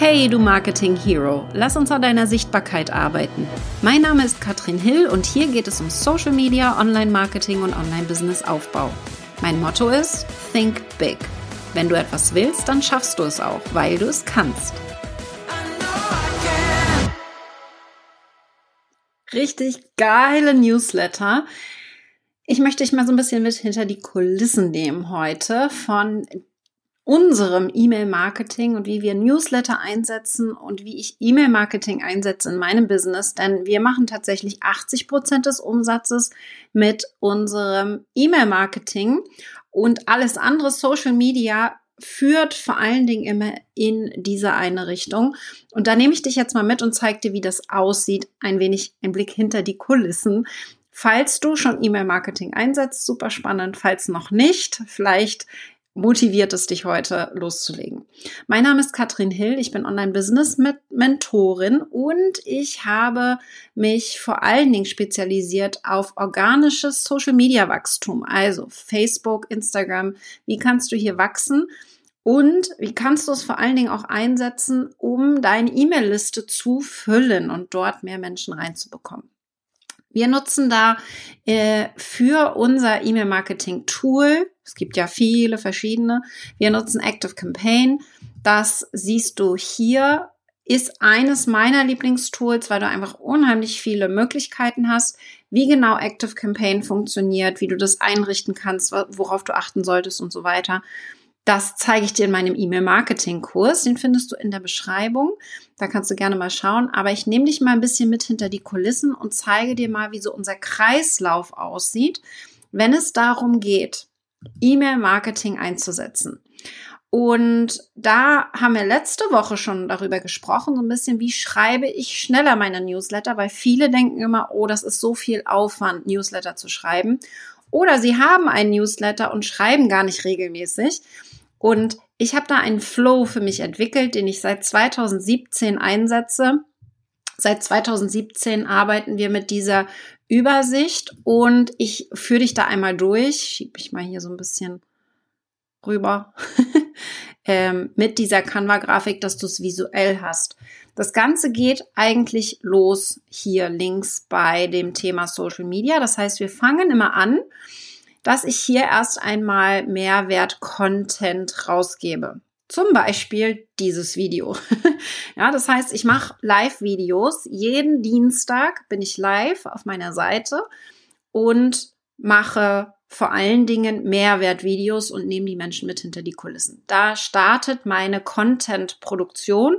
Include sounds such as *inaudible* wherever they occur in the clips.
Hey, du Marketing Hero, lass uns an deiner Sichtbarkeit arbeiten. Mein Name ist Katrin Hill und hier geht es um Social Media, Online-Marketing und Online-Business-Aufbau. Mein Motto ist Think Big. Wenn du etwas willst, dann schaffst du es auch, weil du es kannst. Richtig geile Newsletter. Ich möchte dich mal so ein bisschen mit hinter die Kulissen nehmen heute von unserem E-Mail-Marketing und wie wir Newsletter einsetzen und wie ich E-Mail-Marketing einsetze in meinem Business. Denn wir machen tatsächlich 80 Prozent des Umsatzes mit unserem E-Mail-Marketing und alles andere Social Media führt vor allen Dingen immer in diese eine Richtung. Und da nehme ich dich jetzt mal mit und zeige dir, wie das aussieht. Ein wenig ein Blick hinter die Kulissen. Falls du schon E-Mail-Marketing einsetzt, super spannend. Falls noch nicht, vielleicht motiviert es dich heute loszulegen. Mein Name ist Katrin Hill, ich bin Online-Business-Mentorin und ich habe mich vor allen Dingen spezialisiert auf organisches Social-Media-Wachstum, also Facebook, Instagram. Wie kannst du hier wachsen? Und wie kannst du es vor allen Dingen auch einsetzen, um deine E-Mail-Liste zu füllen und dort mehr Menschen reinzubekommen? Wir nutzen da äh, für unser E-Mail-Marketing-Tool, es gibt ja viele verschiedene, wir nutzen Active Campaign. Das siehst du hier, ist eines meiner Lieblingstools, weil du einfach unheimlich viele Möglichkeiten hast, wie genau Active Campaign funktioniert, wie du das einrichten kannst, worauf du achten solltest und so weiter. Das zeige ich dir in meinem E-Mail-Marketing-Kurs. Den findest du in der Beschreibung. Da kannst du gerne mal schauen. Aber ich nehme dich mal ein bisschen mit hinter die Kulissen und zeige dir mal, wie so unser Kreislauf aussieht, wenn es darum geht, E-Mail-Marketing einzusetzen. Und da haben wir letzte Woche schon darüber gesprochen, so ein bisschen, wie schreibe ich schneller meine Newsletter, weil viele denken immer, oh, das ist so viel Aufwand, Newsletter zu schreiben. Oder sie haben einen Newsletter und schreiben gar nicht regelmäßig. Und ich habe da einen Flow für mich entwickelt, den ich seit 2017 einsetze. Seit 2017 arbeiten wir mit dieser Übersicht und ich führe dich da einmal durch. Schiebe ich mal hier so ein bisschen rüber *laughs* ähm, mit dieser Canva-Grafik, dass du es visuell hast. Das Ganze geht eigentlich los hier links bei dem Thema Social Media. Das heißt, wir fangen immer an dass ich hier erst einmal Mehrwert-Content rausgebe. Zum Beispiel dieses Video. *laughs* ja, das heißt, ich mache Live-Videos. Jeden Dienstag bin ich live auf meiner Seite und mache vor allen Dingen Mehrwertvideos und nehme die Menschen mit hinter die Kulissen. Da startet meine Content-Produktion.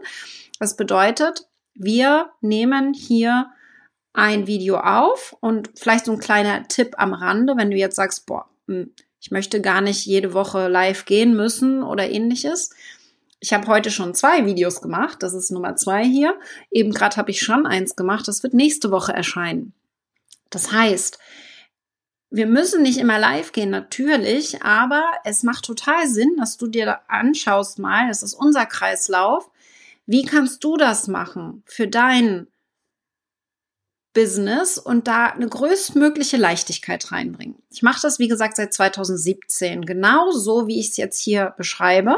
Das bedeutet, wir nehmen hier ein Video auf und vielleicht so ein kleiner Tipp am Rande, wenn du jetzt sagst, boah, hm, ich möchte gar nicht jede Woche live gehen müssen oder ähnliches. Ich habe heute schon zwei Videos gemacht. Das ist Nummer zwei hier. Eben gerade habe ich schon eins gemacht. Das wird nächste Woche erscheinen. Das heißt, wir müssen nicht immer live gehen, natürlich, aber es macht total Sinn, dass du dir anschaust mal, das ist unser Kreislauf. Wie kannst du das machen für deinen Business und da eine größtmögliche Leichtigkeit reinbringen. Ich mache das, wie gesagt, seit 2017, genau so, wie ich es jetzt hier beschreibe.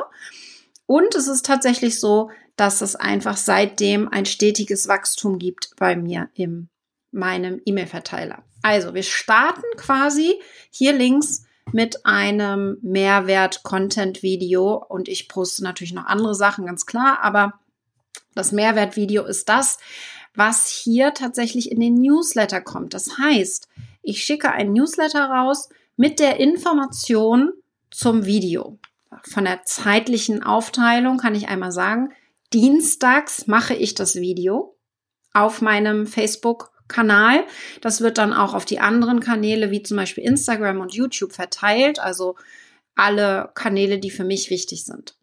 Und es ist tatsächlich so, dass es einfach seitdem ein stetiges Wachstum gibt bei mir in meinem E-Mail-Verteiler. Also, wir starten quasi hier links mit einem Mehrwert-Content-Video und ich poste natürlich noch andere Sachen, ganz klar, aber das Mehrwert-Video ist das, was hier tatsächlich in den Newsletter kommt. Das heißt, ich schicke ein Newsletter raus mit der Information zum Video. Von der zeitlichen Aufteilung kann ich einmal sagen, dienstags mache ich das Video auf meinem Facebook-Kanal. Das wird dann auch auf die anderen Kanäle wie zum Beispiel Instagram und YouTube verteilt, also alle Kanäle, die für mich wichtig sind.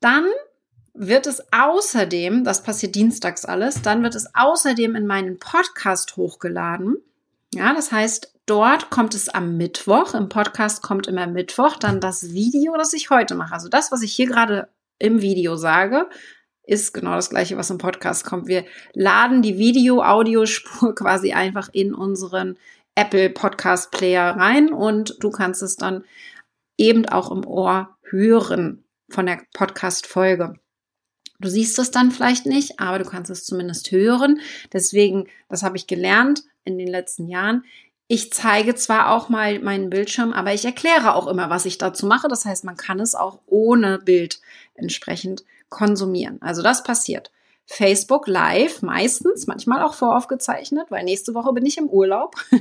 Dann wird es außerdem, das passiert dienstags alles, dann wird es außerdem in meinen Podcast hochgeladen. Ja, das heißt, dort kommt es am Mittwoch. Im Podcast kommt immer Mittwoch dann das Video, das ich heute mache. Also das, was ich hier gerade im Video sage, ist genau das gleiche, was im Podcast kommt. Wir laden die Video-Audiospur *laughs* quasi einfach in unseren Apple Podcast Player rein und du kannst es dann eben auch im Ohr hören von der Podcast-Folge. Du siehst es dann vielleicht nicht, aber du kannst es zumindest hören. Deswegen, das habe ich gelernt in den letzten Jahren. Ich zeige zwar auch mal meinen Bildschirm, aber ich erkläre auch immer, was ich dazu mache. Das heißt, man kann es auch ohne Bild entsprechend konsumieren. Also das passiert. Facebook Live meistens, manchmal auch voraufgezeichnet, weil nächste Woche bin ich im Urlaub. *laughs*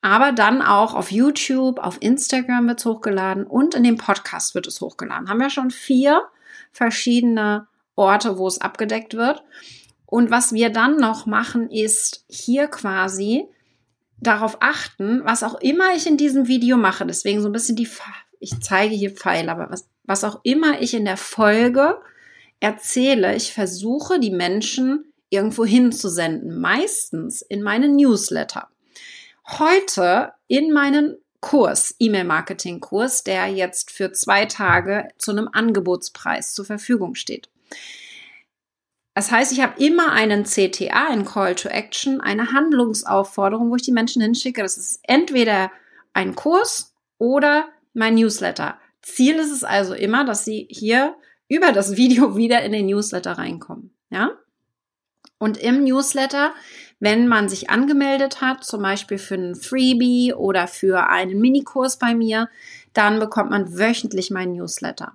Aber dann auch auf YouTube, auf Instagram wird es hochgeladen und in dem Podcast wird es hochgeladen. Haben wir schon vier verschiedene Orte, wo es abgedeckt wird. Und was wir dann noch machen, ist hier quasi darauf achten, was auch immer ich in diesem Video mache. Deswegen so ein bisschen die, ich zeige hier Pfeile, aber was, was auch immer ich in der Folge erzähle, ich versuche die Menschen irgendwo hinzusenden. Meistens in meinen Newsletter. Heute in meinen Kurs, E-Mail-Marketing-Kurs, der jetzt für zwei Tage zu einem Angebotspreis zur Verfügung steht. Das heißt, ich habe immer einen CTA, ein Call to Action, eine Handlungsaufforderung, wo ich die Menschen hinschicke. Das ist entweder ein Kurs oder mein Newsletter. Ziel ist es also immer, dass Sie hier über das Video *laughs* wieder in den Newsletter reinkommen. Ja? Und im Newsletter wenn man sich angemeldet hat, zum Beispiel für einen Freebie oder für einen Minikurs bei mir, dann bekommt man wöchentlich meinen Newsletter.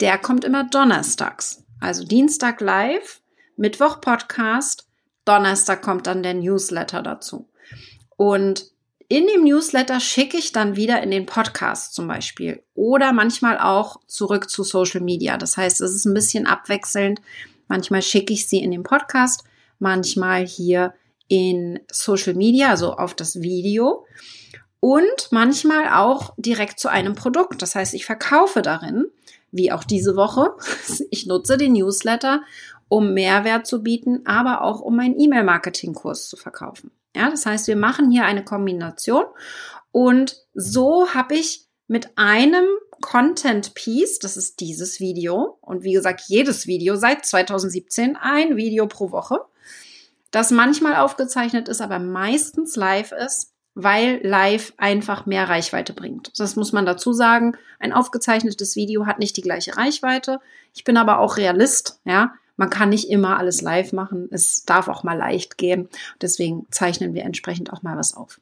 Der kommt immer donnerstags. Also Dienstag live, Mittwoch Podcast, Donnerstag kommt dann der Newsletter dazu. Und in dem Newsletter schicke ich dann wieder in den Podcast zum Beispiel oder manchmal auch zurück zu Social Media. Das heißt, es ist ein bisschen abwechselnd. Manchmal schicke ich sie in den Podcast, manchmal hier in Social Media, also auf das Video und manchmal auch direkt zu einem Produkt. Das heißt, ich verkaufe darin, wie auch diese Woche. *laughs* Ich nutze den Newsletter, um Mehrwert zu bieten, aber auch um meinen E-Mail-Marketing-Kurs zu verkaufen. Ja, das heißt, wir machen hier eine Kombination und so habe ich mit einem Content Piece, das ist dieses Video und wie gesagt, jedes Video seit 2017 ein Video pro Woche das manchmal aufgezeichnet ist, aber meistens live ist, weil live einfach mehr Reichweite bringt. Das muss man dazu sagen. Ein aufgezeichnetes Video hat nicht die gleiche Reichweite. Ich bin aber auch Realist, ja. Man kann nicht immer alles live machen. Es darf auch mal leicht gehen. Deswegen zeichnen wir entsprechend auch mal was auf.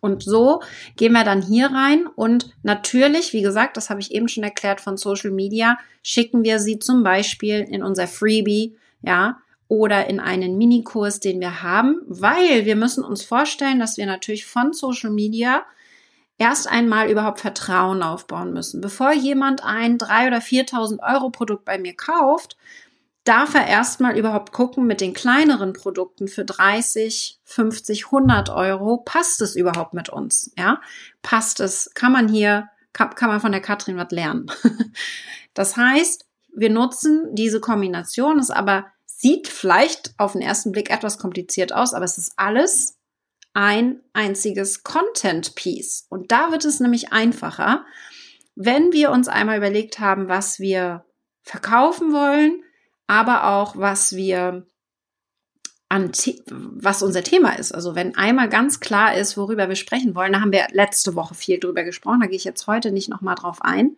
Und so gehen wir dann hier rein und natürlich, wie gesagt, das habe ich eben schon erklärt von Social Media, schicken wir sie zum Beispiel in unser Freebie, ja, oder in einen Minikurs, den wir haben, weil wir müssen uns vorstellen, dass wir natürlich von Social Media erst einmal überhaupt Vertrauen aufbauen müssen. Bevor jemand ein 3.000 oder 4.000 Euro Produkt bei mir kauft, darf er erstmal überhaupt gucken mit den kleineren Produkten für 30, 50, 100 Euro, passt es überhaupt mit uns? Ja, passt es? Kann man hier, kann, kann man von der Katrin was lernen? *laughs* das heißt, wir nutzen diese Kombination, ist aber Sieht vielleicht auf den ersten Blick etwas kompliziert aus, aber es ist alles ein einziges Content Piece. Und da wird es nämlich einfacher, wenn wir uns einmal überlegt haben, was wir verkaufen wollen, aber auch was wir an, was unser Thema ist. Also wenn einmal ganz klar ist, worüber wir sprechen wollen, da haben wir letzte Woche viel drüber gesprochen, da gehe ich jetzt heute nicht nochmal drauf ein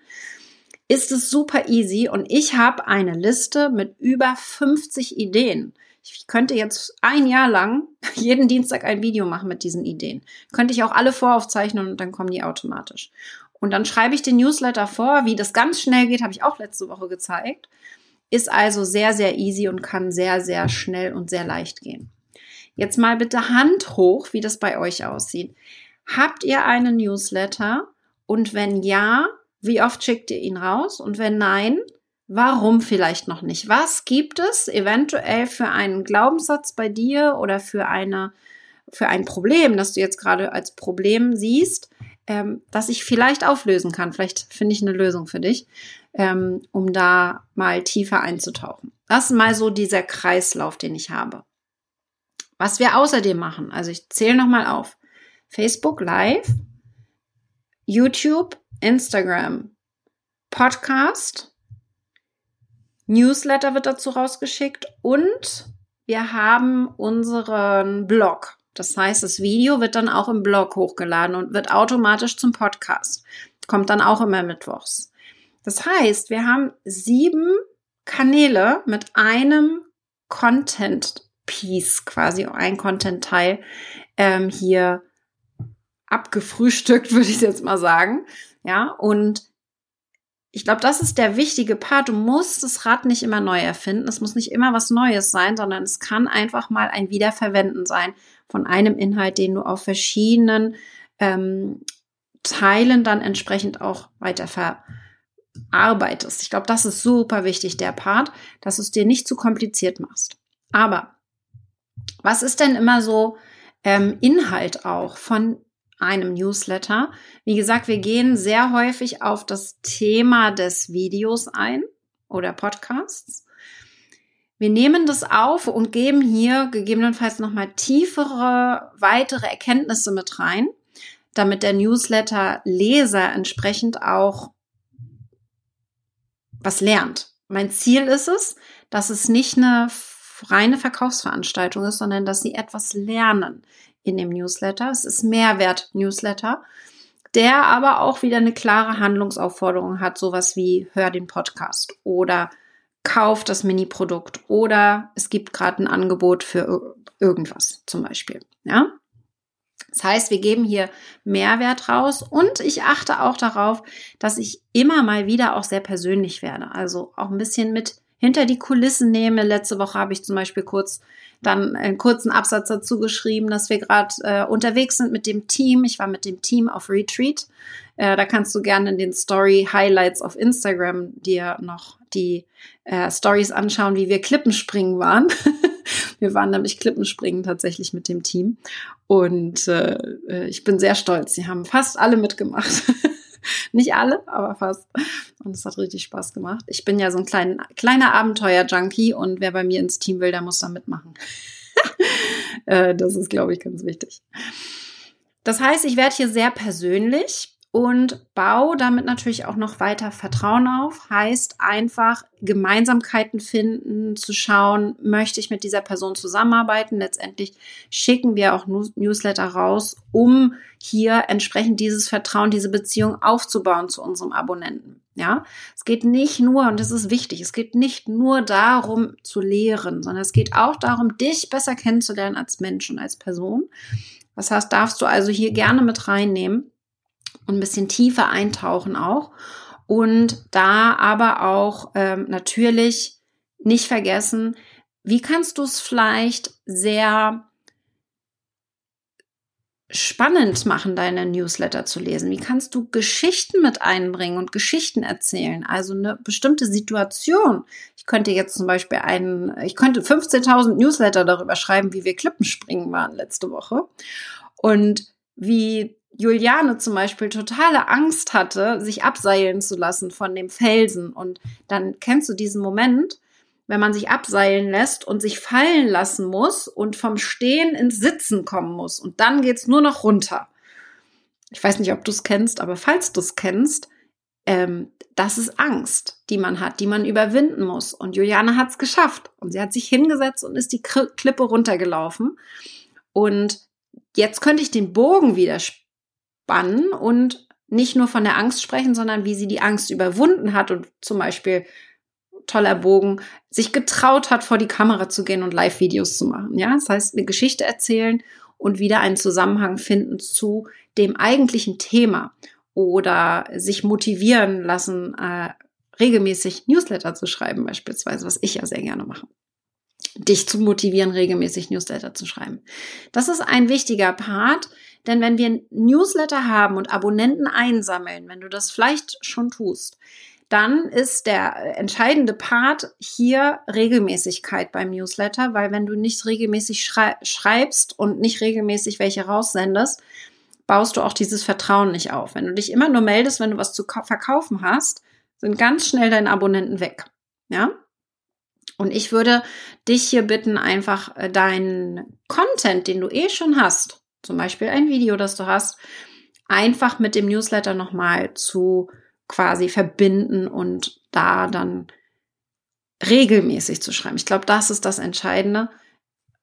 ist es super easy und ich habe eine Liste mit über 50 Ideen. Ich könnte jetzt ein Jahr lang *laughs* jeden Dienstag ein Video machen mit diesen Ideen. Könnte ich auch alle voraufzeichnen und dann kommen die automatisch. Und dann schreibe ich den Newsletter vor, wie das ganz schnell geht, habe ich auch letzte Woche gezeigt. Ist also sehr, sehr easy und kann sehr, sehr schnell und sehr leicht gehen. Jetzt mal bitte Hand hoch, wie das bei euch aussieht. Habt ihr einen Newsletter? Und wenn ja, wie oft schickt ihr ihn raus? Und wenn nein, warum vielleicht noch nicht? Was gibt es eventuell für einen Glaubenssatz bei dir oder für eine, für ein Problem, das du jetzt gerade als Problem siehst, ähm, das ich vielleicht auflösen kann? Vielleicht finde ich eine Lösung für dich, ähm, um da mal tiefer einzutauchen. Das ist mal so dieser Kreislauf, den ich habe. Was wir außerdem machen, also ich zähle nochmal auf. Facebook Live, YouTube, Instagram, Podcast, Newsletter wird dazu rausgeschickt und wir haben unseren Blog. Das heißt, das Video wird dann auch im Blog hochgeladen und wird automatisch zum Podcast. Kommt dann auch immer mittwochs. Das heißt, wir haben sieben Kanäle mit einem Content Piece, quasi ein Content Teil ähm, hier abgefrühstückt, *laughs* würde ich jetzt mal sagen. Ja, und ich glaube, das ist der wichtige Part. Du musst das Rad nicht immer neu erfinden. Es muss nicht immer was Neues sein, sondern es kann einfach mal ein Wiederverwenden sein von einem Inhalt, den du auf verschiedenen ähm, Teilen dann entsprechend auch weiter verarbeitest. Ich glaube, das ist super wichtig, der Part, dass du es dir nicht zu kompliziert machst. Aber was ist denn immer so ähm, Inhalt auch von einem Newsletter. Wie gesagt, wir gehen sehr häufig auf das Thema des Videos ein oder Podcasts. Wir nehmen das auf und geben hier gegebenenfalls nochmal tiefere, weitere Erkenntnisse mit rein, damit der Newsletter-Leser entsprechend auch was lernt. Mein Ziel ist es, dass es nicht eine reine Verkaufsveranstaltung ist, sondern dass sie etwas lernen in dem Newsletter. Es ist Mehrwert-Newsletter, der aber auch wieder eine klare Handlungsaufforderung hat, sowas wie hör den Podcast oder kauf das Mini-Produkt oder es gibt gerade ein Angebot für irgendwas zum Beispiel. Ja. Das heißt, wir geben hier Mehrwert raus und ich achte auch darauf, dass ich immer mal wieder auch sehr persönlich werde. Also auch ein bisschen mit hinter die Kulissen nehme. Letzte Woche habe ich zum Beispiel kurz dann einen kurzen Absatz dazu geschrieben, dass wir gerade äh, unterwegs sind mit dem Team. Ich war mit dem Team auf Retreat. Äh, da kannst du gerne in den Story Highlights auf Instagram dir noch die äh, Stories anschauen, wie wir Klippenspringen waren. *laughs* wir waren nämlich Klippenspringen tatsächlich mit dem Team. Und äh, äh ich bin sehr stolz. Sie haben fast alle mitgemacht. *laughs* Nicht alle, aber fast. Und es hat richtig Spaß gemacht. Ich bin ja so ein klein, kleiner Abenteuer-Junkie und wer bei mir ins Team will, der muss da mitmachen. *laughs* Äh, das ist, glaube ich, ganz wichtig. Das heißt, ich werde hier sehr persönlich und baue damit natürlich auch noch weiter Vertrauen auf. Heißt einfach Gemeinsamkeiten finden, zu schauen, möchte ich mit dieser Person zusammenarbeiten. Letztendlich schicken wir auch Newsletter raus, um hier entsprechend dieses Vertrauen, diese Beziehung aufzubauen zu unserem Abonnenten. Ja, es geht nicht nur, und das ist wichtig, es geht nicht nur darum zu lehren, sondern es geht auch darum, dich besser kennenzulernen als Mensch und als Person. Das heißt, darfst du also hier gerne mit reinnehmen und ein bisschen tiefer eintauchen auch. Und da aber auch ähm, natürlich nicht vergessen, wie kannst du es vielleicht sehr spannend machen, deine Newsletter zu lesen? Wie kannst du Geschichten mit einbringen und Geschichten erzählen? Also eine bestimmte Situation. Ich könnte jetzt zum Beispiel einen, ich könnte 15.000 Newsletter darüber schreiben, wie wir Klippenspringen waren letzte Woche und wie Juliane zum Beispiel totale Angst hatte, sich abseilen zu lassen von dem Felsen. Und dann kennst du diesen Moment, wenn man sich abseilen lässt und sich fallen lassen muss und vom Stehen ins Sitzen kommen muss. Und dann geht's nur noch runter. Ich weiß nicht, ob du es kennst, aber falls du es kennst, ähm, das ist Angst, die man hat, die man überwinden muss. Und Juliane hat es geschafft. Und sie hat sich hingesetzt und ist die Klippe runtergelaufen. Und jetzt könnte ich den Bogen wieder spannen und nicht nur von der Angst sprechen, sondern wie sie die Angst überwunden hat und zum Beispiel toller Bogen, sich getraut hat, vor die Kamera zu gehen und Live-Videos zu machen. Ja, das heißt, eine Geschichte erzählen und wieder einen Zusammenhang finden zu dem eigentlichen Thema oder sich motivieren lassen, äh, regelmäßig Newsletter zu schreiben, beispielsweise, was ich ja sehr gerne mache. Dich zu motivieren, regelmäßig Newsletter zu schreiben. Das ist ein wichtiger Part, denn wenn wir Newsletter haben und Abonnenten einsammeln, wenn du das vielleicht schon tust, dann ist der entscheidende Part hier Regelmäßigkeit beim Newsletter, weil wenn du nicht regelmäßig schrei schreibst und nicht regelmäßig welche raussendest, baust du auch dieses Vertrauen nicht auf. Wenn du dich immer nur meldest, wenn du was zu verkaufen hast, sind ganz schnell deine Abonnenten weg. Ja? Und ich würde dich hier bitten, einfach äh, deinen Content, den du eh schon hast, zum Beispiel ein Video, das du hast, einfach mit dem Newsletter nochmal zu quasi verbinden und da dann regelmäßig zu schreiben. Ich glaube, das ist das Entscheidende,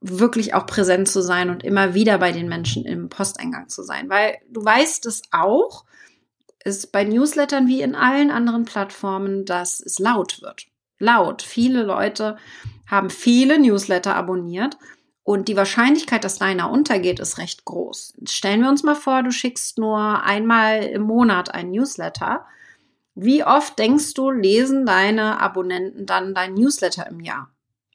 wirklich auch präsent zu sein und immer wieder bei den Menschen im Posteingang zu sein, weil du weißt es auch, ist bei Newslettern wie in allen anderen Plattformen, dass es laut wird. laut. Viele Leute haben viele Newsletter abonniert und die Wahrscheinlichkeit, dass deiner untergeht, ist recht groß. Stellen wir uns mal vor, du schickst nur einmal im Monat einen Newsletter. Wie oft denkst du, lesen deine Abonnenten dann dein Newsletter im Jahr?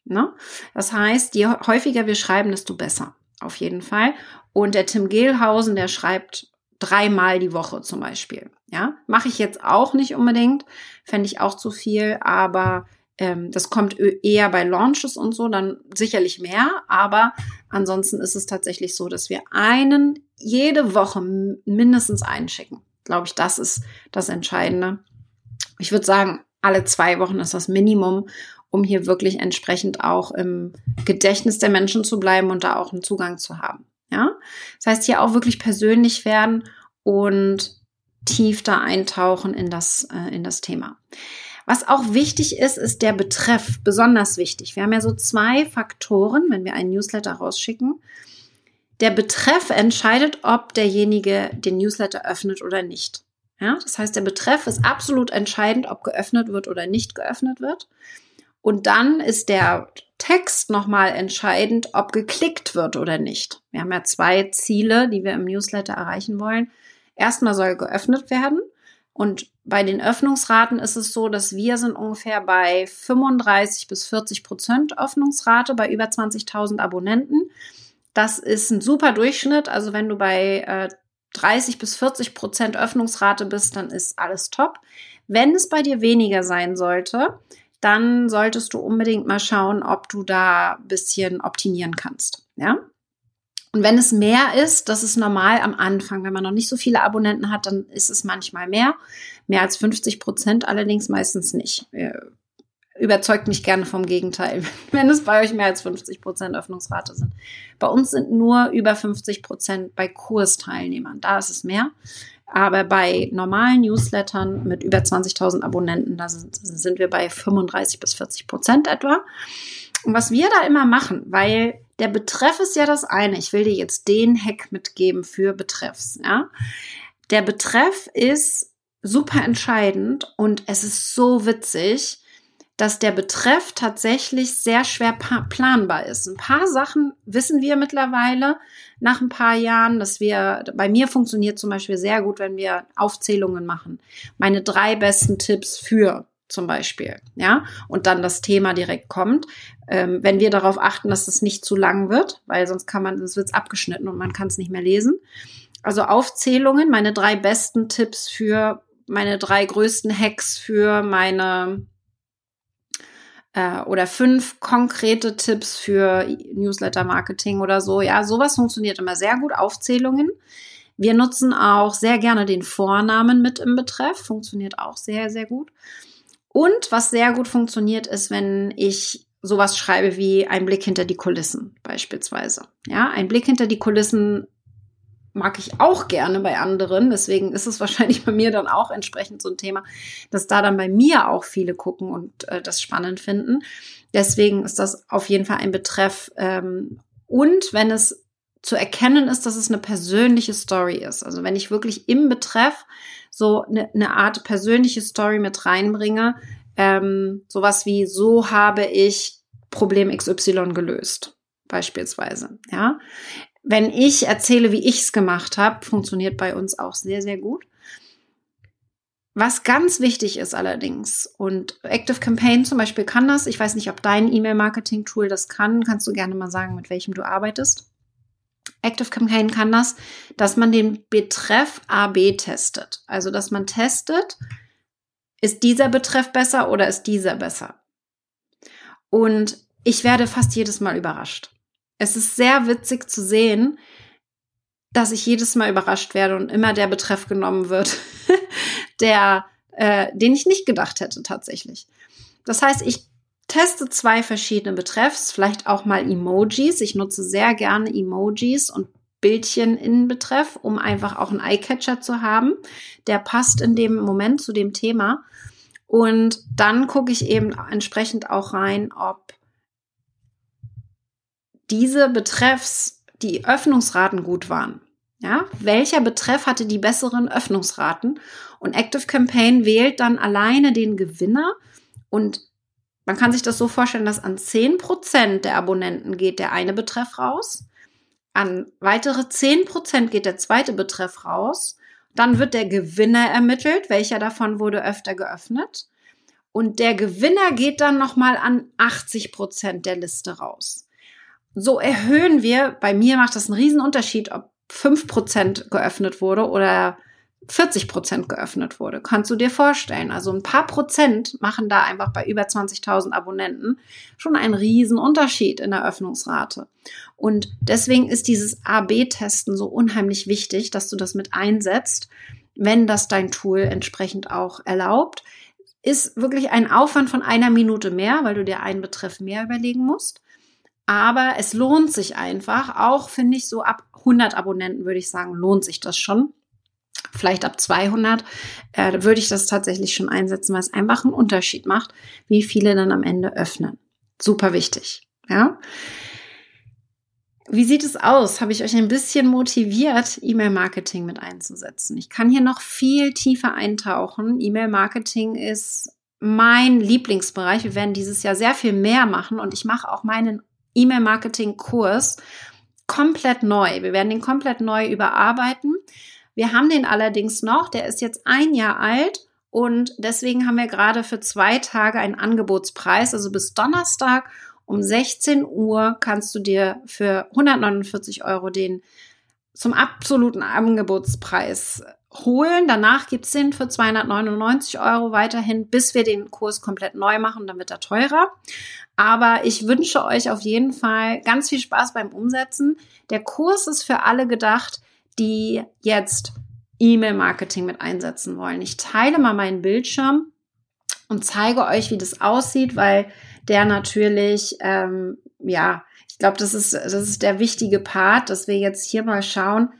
Ne? Das heißt, je häufiger wir schreiben, desto besser. Auf jeden Fall. Und der Tim Gehlhausen, der schreibt dreimal die Woche zum Beispiel. Ja, mache ich jetzt auch nicht unbedingt, fände ich auch zu viel, aber ähm, das kommt eher bei Launches und so, dann sicherlich mehr, aber ansonsten ist es tatsächlich so, dass wir einen jede Woche mindestens einen schicken. Glaube ich, das ist das Entscheidende. Ich würde sagen, alle zwei Wochen ist das Minimum, um hier wirklich entsprechend auch im Gedächtnis der Menschen zu bleiben und da auch einen Zugang zu haben. Ja, das heißt hier auch wirklich persönlich werden und tief da eintauchen in das, äh, in das Thema. Was auch wichtig ist, ist der Betreff, besonders wichtig. Wir haben ja so zwei Faktoren, wenn wir einen Newsletter rausschicken. Der Betreff entscheidet, ob derjenige den Newsletter öffnet oder nicht. Ja, das heißt, der Betreff ist absolut entscheidend, ob geöffnet wird oder nicht geöffnet wird. Und dann ist der Text nochmal entscheidend, ob geklickt wird oder nicht. Wir haben ja zwei Ziele, die wir im Newsletter erreichen wollen. Erstmal soll geöffnet werden. Und bei den Öffnungsraten ist es so, dass wir sind ungefähr bei 35 bis 40 Prozent Öffnungsrate bei über 20.000 Abonnenten. Das ist ein super Durchschnitt. Also wenn du bei äh, 30 bis 40 Prozent Öffnungsrate bist, dann ist alles top. Wenn es bei dir weniger sein sollte, dann solltest du unbedingt mal schauen, ob du da ein bisschen optimieren kannst. Ja? Und wenn es mehr ist, das ist normal am Anfang. Wenn man noch nicht so viele Abonnenten hat, dann ist es manchmal mehr. Mehr als 50 Prozent allerdings meistens nicht. Überzeugt mich gerne vom Gegenteil, *laughs* wenn es bei euch mehr als 50 Prozent Öffnungsrate sind. Bei uns sind nur über 50 Prozent bei Kursteilnehmern. Da ist es mehr. Aber bei normalen Newslettern mit über 20.000 Abonnenten, da sind, wir bei 35 bis 40 Prozent etwa. Und was wir da immer machen, weil der Betreff ist ja das eine. Ich will dir jetzt den Hack mitgeben für Betreffs, ja. Der Betreff ist super entscheidend und es ist so witzig, dass der Betreff tatsächlich sehr schwer planbar ist. Ein paar Sachen wissen wir mittlerweile nach ein paar Jahren, dass wir, bei mir funktioniert zum Beispiel sehr gut, wenn wir Aufzählungen machen. Meine drei besten Tipps für zum Beispiel, ja, und dann das Thema direkt kommt. Ähm, wenn wir darauf achten, dass es nicht zu lang wird, weil sonst kann man, sonst wird es abgeschnitten und man kann es nicht mehr lesen. Also Aufzählungen, meine drei besten Tipps für meine drei größten Hacks für meine äh, oder fünf konkrete Tipps für Newsletter-Marketing oder so. Ja, sowas funktioniert immer sehr gut. Aufzählungen. Wir nutzen auch sehr gerne den Vornamen mit im Betreff. Funktioniert auch sehr, sehr gut. Und was sehr gut funktioniert, ist, wenn ich sowas schreibe wie ein Blick hinter die Kulissen beispielsweise. Ja, ein Blick hinter die Kulissen mag ich auch gerne bei anderen. Deswegen ist es wahrscheinlich bei mir dann auch entsprechend so ein Thema, dass da dann bei mir auch viele gucken und äh, das spannend finden. Deswegen ist das auf jeden Fall ein Betreff. Ähm, und wenn es zu erkennen ist, dass es eine persönliche Story ist. Also wenn ich wirklich im Betreff so eine, eine Art persönliche Story mit reinbringe, ähm, sowas wie so habe ich Problem XY gelöst, beispielsweise. Ja, wenn ich erzähle, wie ich es gemacht habe, funktioniert bei uns auch sehr, sehr gut. Was ganz wichtig ist allerdings, und Active Campaign zum Beispiel kann das, ich weiß nicht, ob dein E-Mail-Marketing-Tool das kann, kannst du gerne mal sagen, mit welchem du arbeitest. Active Campaign kann das, dass man den Betreff AB testet. Also, dass man testet, ist dieser Betreff besser oder ist dieser besser? Und ich werde fast jedes Mal überrascht es ist sehr witzig zu sehen, dass ich jedes Mal überrascht werde und immer der Betreff genommen wird, *laughs* der, äh, den ich nicht gedacht hätte tatsächlich. Das heißt, ich teste zwei verschiedene Betreffs, vielleicht auch mal Emojis. Ich nutze sehr gerne Emojis und Bildchen in Betreff, um einfach auch einen Eyecatcher zu haben. Der passt in dem Moment zu dem Thema. Und dann gucke ich eben entsprechend auch rein, ob diese Betreffs die Öffnungsraten gut waren. Ja, welcher Betreff hatte die besseren Öffnungsraten? Und Active Campaign wählt dann alleine den Gewinner und man kann sich das so vorstellen, dass an 10% der Abonnenten geht der eine Betreff raus, an weitere 10% geht der zweite Betreff raus, dann wird der Gewinner ermittelt, welcher davon wurde öfter geöffnet. Und der Gewinner geht dann nochmal an 80% der Liste raus. So erhöhen wir, bei mir macht das einen riesen Unterschied, ob 5% geöffnet wurde oder 40 Prozent geöffnet wurde. Kannst du dir vorstellen? Also ein paar Prozent machen da einfach bei über 20.000 Abonnenten schon einen riesen Unterschied in der Öffnungsrate. Und deswegen ist dieses A-B-Testen so unheimlich wichtig, dass du das mit einsetzt, wenn das dein Tool entsprechend auch erlaubt. Ist wirklich ein Aufwand von einer Minute mehr, weil du dir einen Betreff mehr überlegen musst. Aber es lohnt sich einfach, auch finde ich so ab 100 Abonnenten würde ich sagen, lohnt sich das schon vielleicht ab 200, äh, würde ich das tatsächlich schon einsetzen, weil es einfach einen Unterschied macht, wie viele dann am Ende öffnen. Super wichtig, ja. Wie sieht es aus? Habe ich euch ein bisschen motiviert, E-Mail-Marketing mit einzusetzen? Ich kann hier noch viel tiefer eintauchen. E-Mail-Marketing ist mein Lieblingsbereich. Wir werden dieses Jahr sehr viel mehr machen und ich mache auch meinen E-Mail-Marketing-Kurs komplett neu. Wir werden den komplett neu überarbeiten. Wir haben den allerdings noch, der ist jetzt ein Jahr alt und deswegen haben wir gerade für zwei Tage einen Angebotspreis, also bis Donnerstag um 16 Uhr kannst du dir für 149 Euro den zum absoluten Angebotspreis holen. Danach gibt's den für 299 Euro weiterhin, bis wir den Kurs komplett neu machen, dann wird er teurer. Aber ich wünsche euch auf jeden Fall ganz viel Spaß beim Umsetzen. Der Kurs ist für alle gedacht, die jetzt E-Mail-Marketing mit einsetzen wollen. Ich teile mal meinen Bildschirm und zeige euch, wie das aussieht, weil der natürlich, ähm, ja, ich glaube, das ist, das ist der wichtige Part, dass wir jetzt hier mal schauen,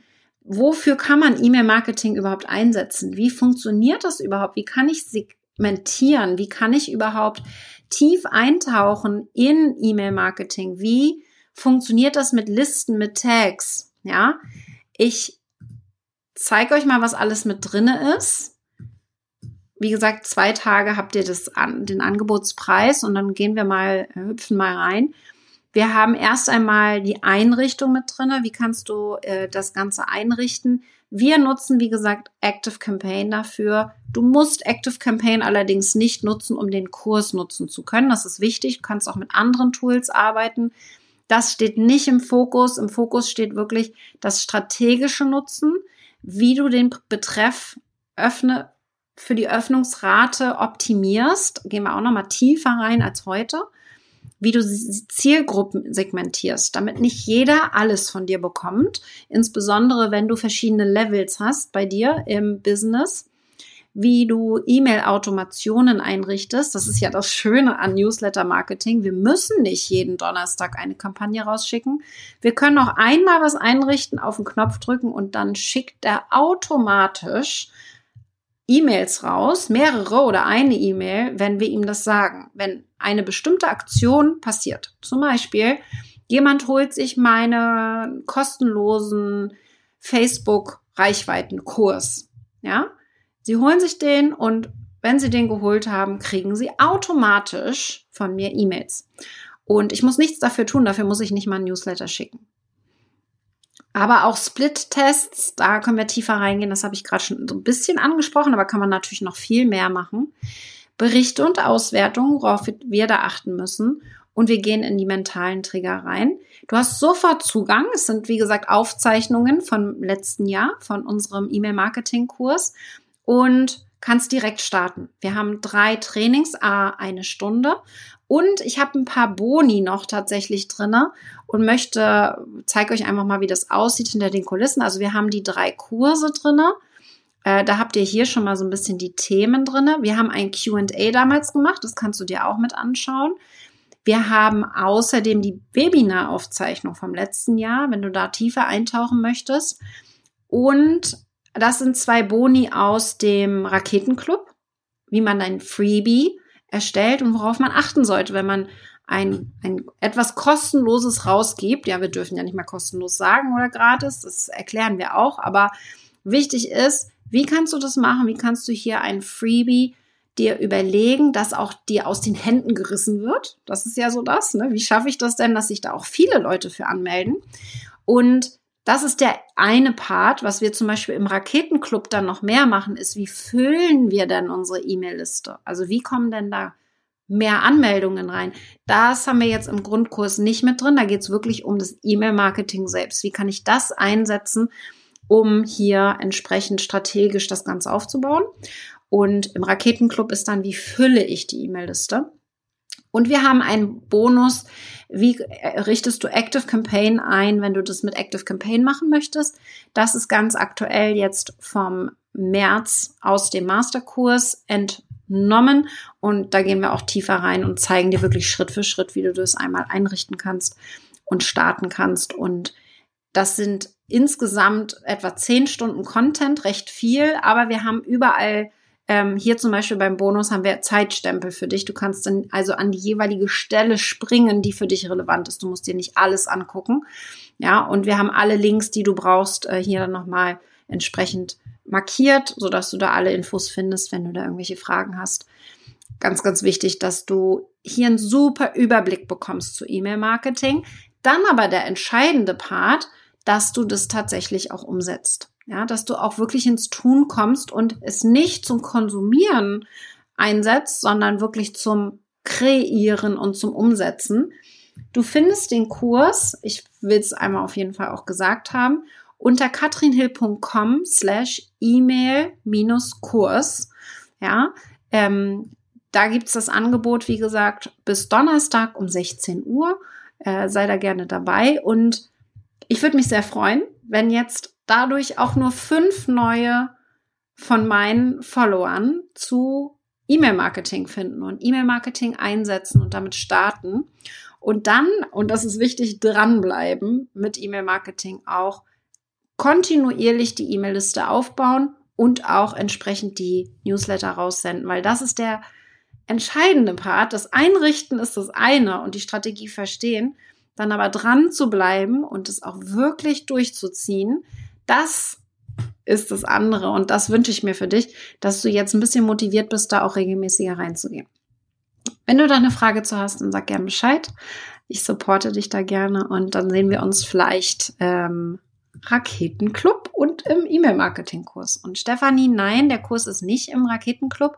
wofür kann man E-Mail-Marketing überhaupt einsetzen? Wie funktioniert das überhaupt? Wie kann ich segmentieren? Wie kann ich überhaupt tief eintauchen in E-Mail-Marketing? Wie funktioniert das mit Listen, mit Tags? Ja, ich zeige euch mal, was alles mit drinne ist. Wie gesagt, zwei Tage habt ihr das an, den Angebotspreis und dann gehen wir mal, äh, hüpfen mal rein. Wir haben erst einmal die Einrichtung mit drinne. Wie kannst du äh, das Ganze einrichten? Wir nutzen, wie gesagt, Active Campaign dafür. Du musst Active Campaign allerdings nicht nutzen, um den Kurs nutzen zu können. Das ist wichtig. Du kannst auch mit anderen Tools arbeiten. Das steht nicht im Fokus. Im Fokus steht wirklich das strategische Nutzen, wie du den Betreff öffne, für die Öffnungsrate optimierst. Gehen wir auch noch mal tiefer rein als heute. Wie du Zielgruppen segmentierst, damit nicht jeder alles von dir bekommt. Insbesondere wenn du verschiedene Levels hast bei dir im Business wie du E-Mail-Automationen einrichtest. Das ist ja das Schöne an Newsletter-Marketing. Wir müssen nicht jeden Donnerstag eine Kampagne rausschicken. Wir können auch einmal was einrichten, auf den Knopf drücken und dann schickt er automatisch E-Mails raus, mehrere oder eine E-Mail, wenn wir ihm das sagen. Wenn eine bestimmte Aktion passiert. Zum Beispiel, jemand holt sich meinen kostenlosen Facebook-Reichweitenkurs. Ja, Sie holen sich den und wenn Sie den geholt haben, kriegen Sie automatisch von mir E-Mails. Und ich muss nichts dafür tun, dafür muss ich nicht mal ein Newsletter schicken. Aber auch Split-Tests, da können wir tiefer reingehen, das habe ich gerade schon so ein bisschen angesprochen, aber kann man natürlich noch viel mehr machen. Berichte und Auswertungen, worauf wir da achten müssen. Und wir gehen in die mentalen Trigger rein. Du hast sofort Zugang. Es sind, wie gesagt, Aufzeichnungen vom letzten Jahr, von unserem E-Mail-Marketing-Kurs und kannst direkt starten. Wir haben drei Trainings, a eine Stunde und ich habe ein paar Boni noch tatsächlich drinne und möchte, zeige euch einfach mal, wie das aussieht hinter den Kulissen. Also wir haben die drei Kurse drinne. Äh, da habt ihr hier schon mal so ein bisschen die Themen drinne. Wir haben ein Q&A damals gemacht, das kannst du dir auch mit anschauen. Wir haben außerdem die Webinar-Aufzeichnung vom letzten Jahr, wenn du da tiefer eintauchen möchtest. Und das sind zwei Boni aus dem Raketenclub, wie man ein Freebie erstellt und worauf man achten sollte, wenn man ein, ein etwas kostenloses rausgibt. Ja, wir dürfen ja nicht mehr kostenlos sagen oder gratis, das erklären wir auch, aber wichtig ist, wie kannst du das machen? Wie kannst du hier ein Freebie dir überlegen, dass auch dir aus den Händen gerissen wird. Das ist ja so das. Ne? Wie schaffe ich das denn, dass sich da auch viele Leute für anmelden? Und das ist der eine Part, was wir zum Beispiel im Raketenclub dann noch mehr machen, ist, wie füllen wir denn unsere E-Mail-Liste? Also wie kommen denn da mehr Anmeldungen rein? Das haben wir jetzt im Grundkurs nicht mit drin. Da geht es wirklich um das E-Mail-Marketing selbst. Wie kann ich das einsetzen, um hier entsprechend strategisch das Ganze aufzubauen? Und im Raketenclub ist dann, wie fülle ich die E-Mail-Liste? Und wir haben einen Bonus, wie richtest du Active Campaign ein, wenn du das mit Active Campaign machen möchtest. Das ist ganz aktuell jetzt vom März aus dem Masterkurs entnommen. Und da gehen wir auch tiefer rein und zeigen dir wirklich Schritt für Schritt, wie du das einmal einrichten kannst und starten kannst. Und das sind insgesamt etwa zehn Stunden Content, recht viel, aber wir haben überall ähm, hier zum Beispiel beim Bonus haben wir Zeitstempel für dich. Du kannst dann also an die jeweilige Stelle springen, die für dich relevant ist. Du musst dir nicht alles angucken. Ja, und wir haben alle Links, die du brauchst, äh, hier dann nochmal entsprechend markiert, sodass du da alle Infos findest, wenn du da irgendwelche Fragen hast. Ganz, ganz wichtig, dass du hier einen super Überblick bekommst zu E-Mail-Marketing. Dann aber der entscheidende Part, dass du das tatsächlich auch umsetzt. Ja, dass du auch wirklich ins Tun kommst und es nicht zum Konsumieren einsetzt, sondern wirklich zum Kreieren und zum Umsetzen. Du findest den Kurs, ich will es einmal auf jeden Fall auch gesagt haben, unter katrinhill.com slash E-Mail minus Kurs. Ja, ähm, da gibt's das Angebot, wie gesagt, bis Donnerstag um 16 Uhr. Äh, sei da gerne dabei und ich würde mich sehr freuen, wenn jetzt dadurch auch nur fünf neue von meinen Followern zu E-Mail-Marketing finden und E-Mail-Marketing einsetzen und damit starten. Und dann, und das ist wichtig, dranbleiben mit E-Mail-Marketing auch kontinuierlich die E-Mail-Liste aufbauen und auch entsprechend die Newsletter raussenden, weil das ist der entscheidende Part. Das Einrichten ist das eine und die Strategie verstehen, dann aber dran zu bleiben und es auch wirklich durchzuziehen, das ist das andere. Und das wünsche ich mir für dich, dass du jetzt ein bisschen motiviert bist, da auch regelmäßiger reinzugehen. Wenn du da eine Frage zu hast, dann sag gerne Bescheid. Ich supporte dich da gerne und dann sehen wir uns vielleicht ähm, Raketenclub und im E-Mail-Marketing-Kurs. Und Stefanie, nein, der Kurs ist nicht im Raketenclub.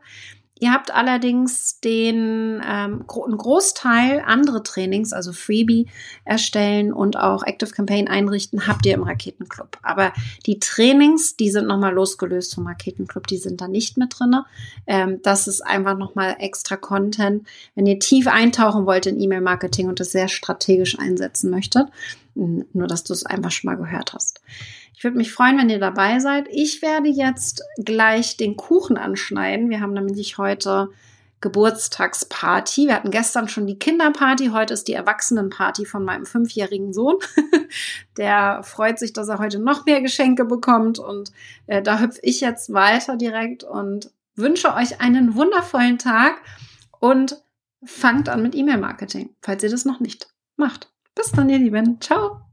Ihr habt allerdings den ähm, einen Großteil andere Trainings, also Freebie erstellen und auch Active Campaign einrichten, habt ihr im Raketenclub. Aber die Trainings, die sind nochmal losgelöst vom Raketenclub, die sind da nicht mit drinne. Ähm, das ist einfach nochmal extra Content. Wenn ihr tief eintauchen wollt in E-Mail-Marketing und das sehr strategisch einsetzen möchtet, nur dass du es einfach schon mal gehört hast. Ich würde mich freuen, wenn ihr dabei seid. Ich werde jetzt gleich den Kuchen anschneiden. Wir haben nämlich heute Geburtstagsparty. Wir hatten gestern schon die Kinderparty, heute ist die Erwachsenenparty von meinem fünfjährigen Sohn. *laughs* Der freut sich, dass er heute noch mehr Geschenke bekommt und äh, da hüpfe ich jetzt weiter direkt und wünsche euch einen wundervollen Tag und fangt an mit E-Mail-Marketing, falls ihr das noch nicht macht. Bis dann, ihr Lieben. Ciao.